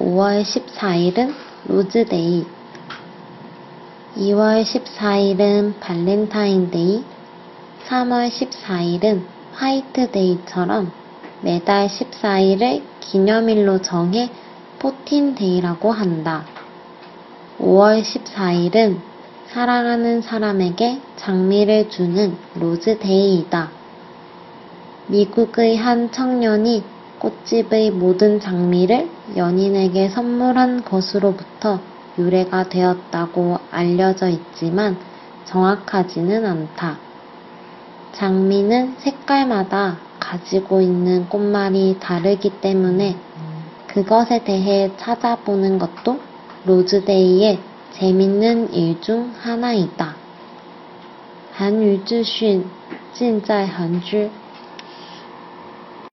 5월 14일은 로즈데이, 2월 14일은 발렌타인데이, 3월 14일은 화이트데이처럼 매달 14일을 기념일로 정해 포틴데이라고 한다. 5월 14일은 사랑하는 사람에게 장미를 주는 로즈데이이다. 미국의 한 청년이 꽃집의 모든 장미를 연인에게 선물한 것으로부터 유래가 되었다고 알려져 있지만 정확하지는 않다. 장미는 색깔마다 가지고 있는 꽃말이 다르기 때문에 그것에 대해 찾아보는 것도 로즈데이의 재밌는 일 중 하나이다. 韩语资讯尽在韩知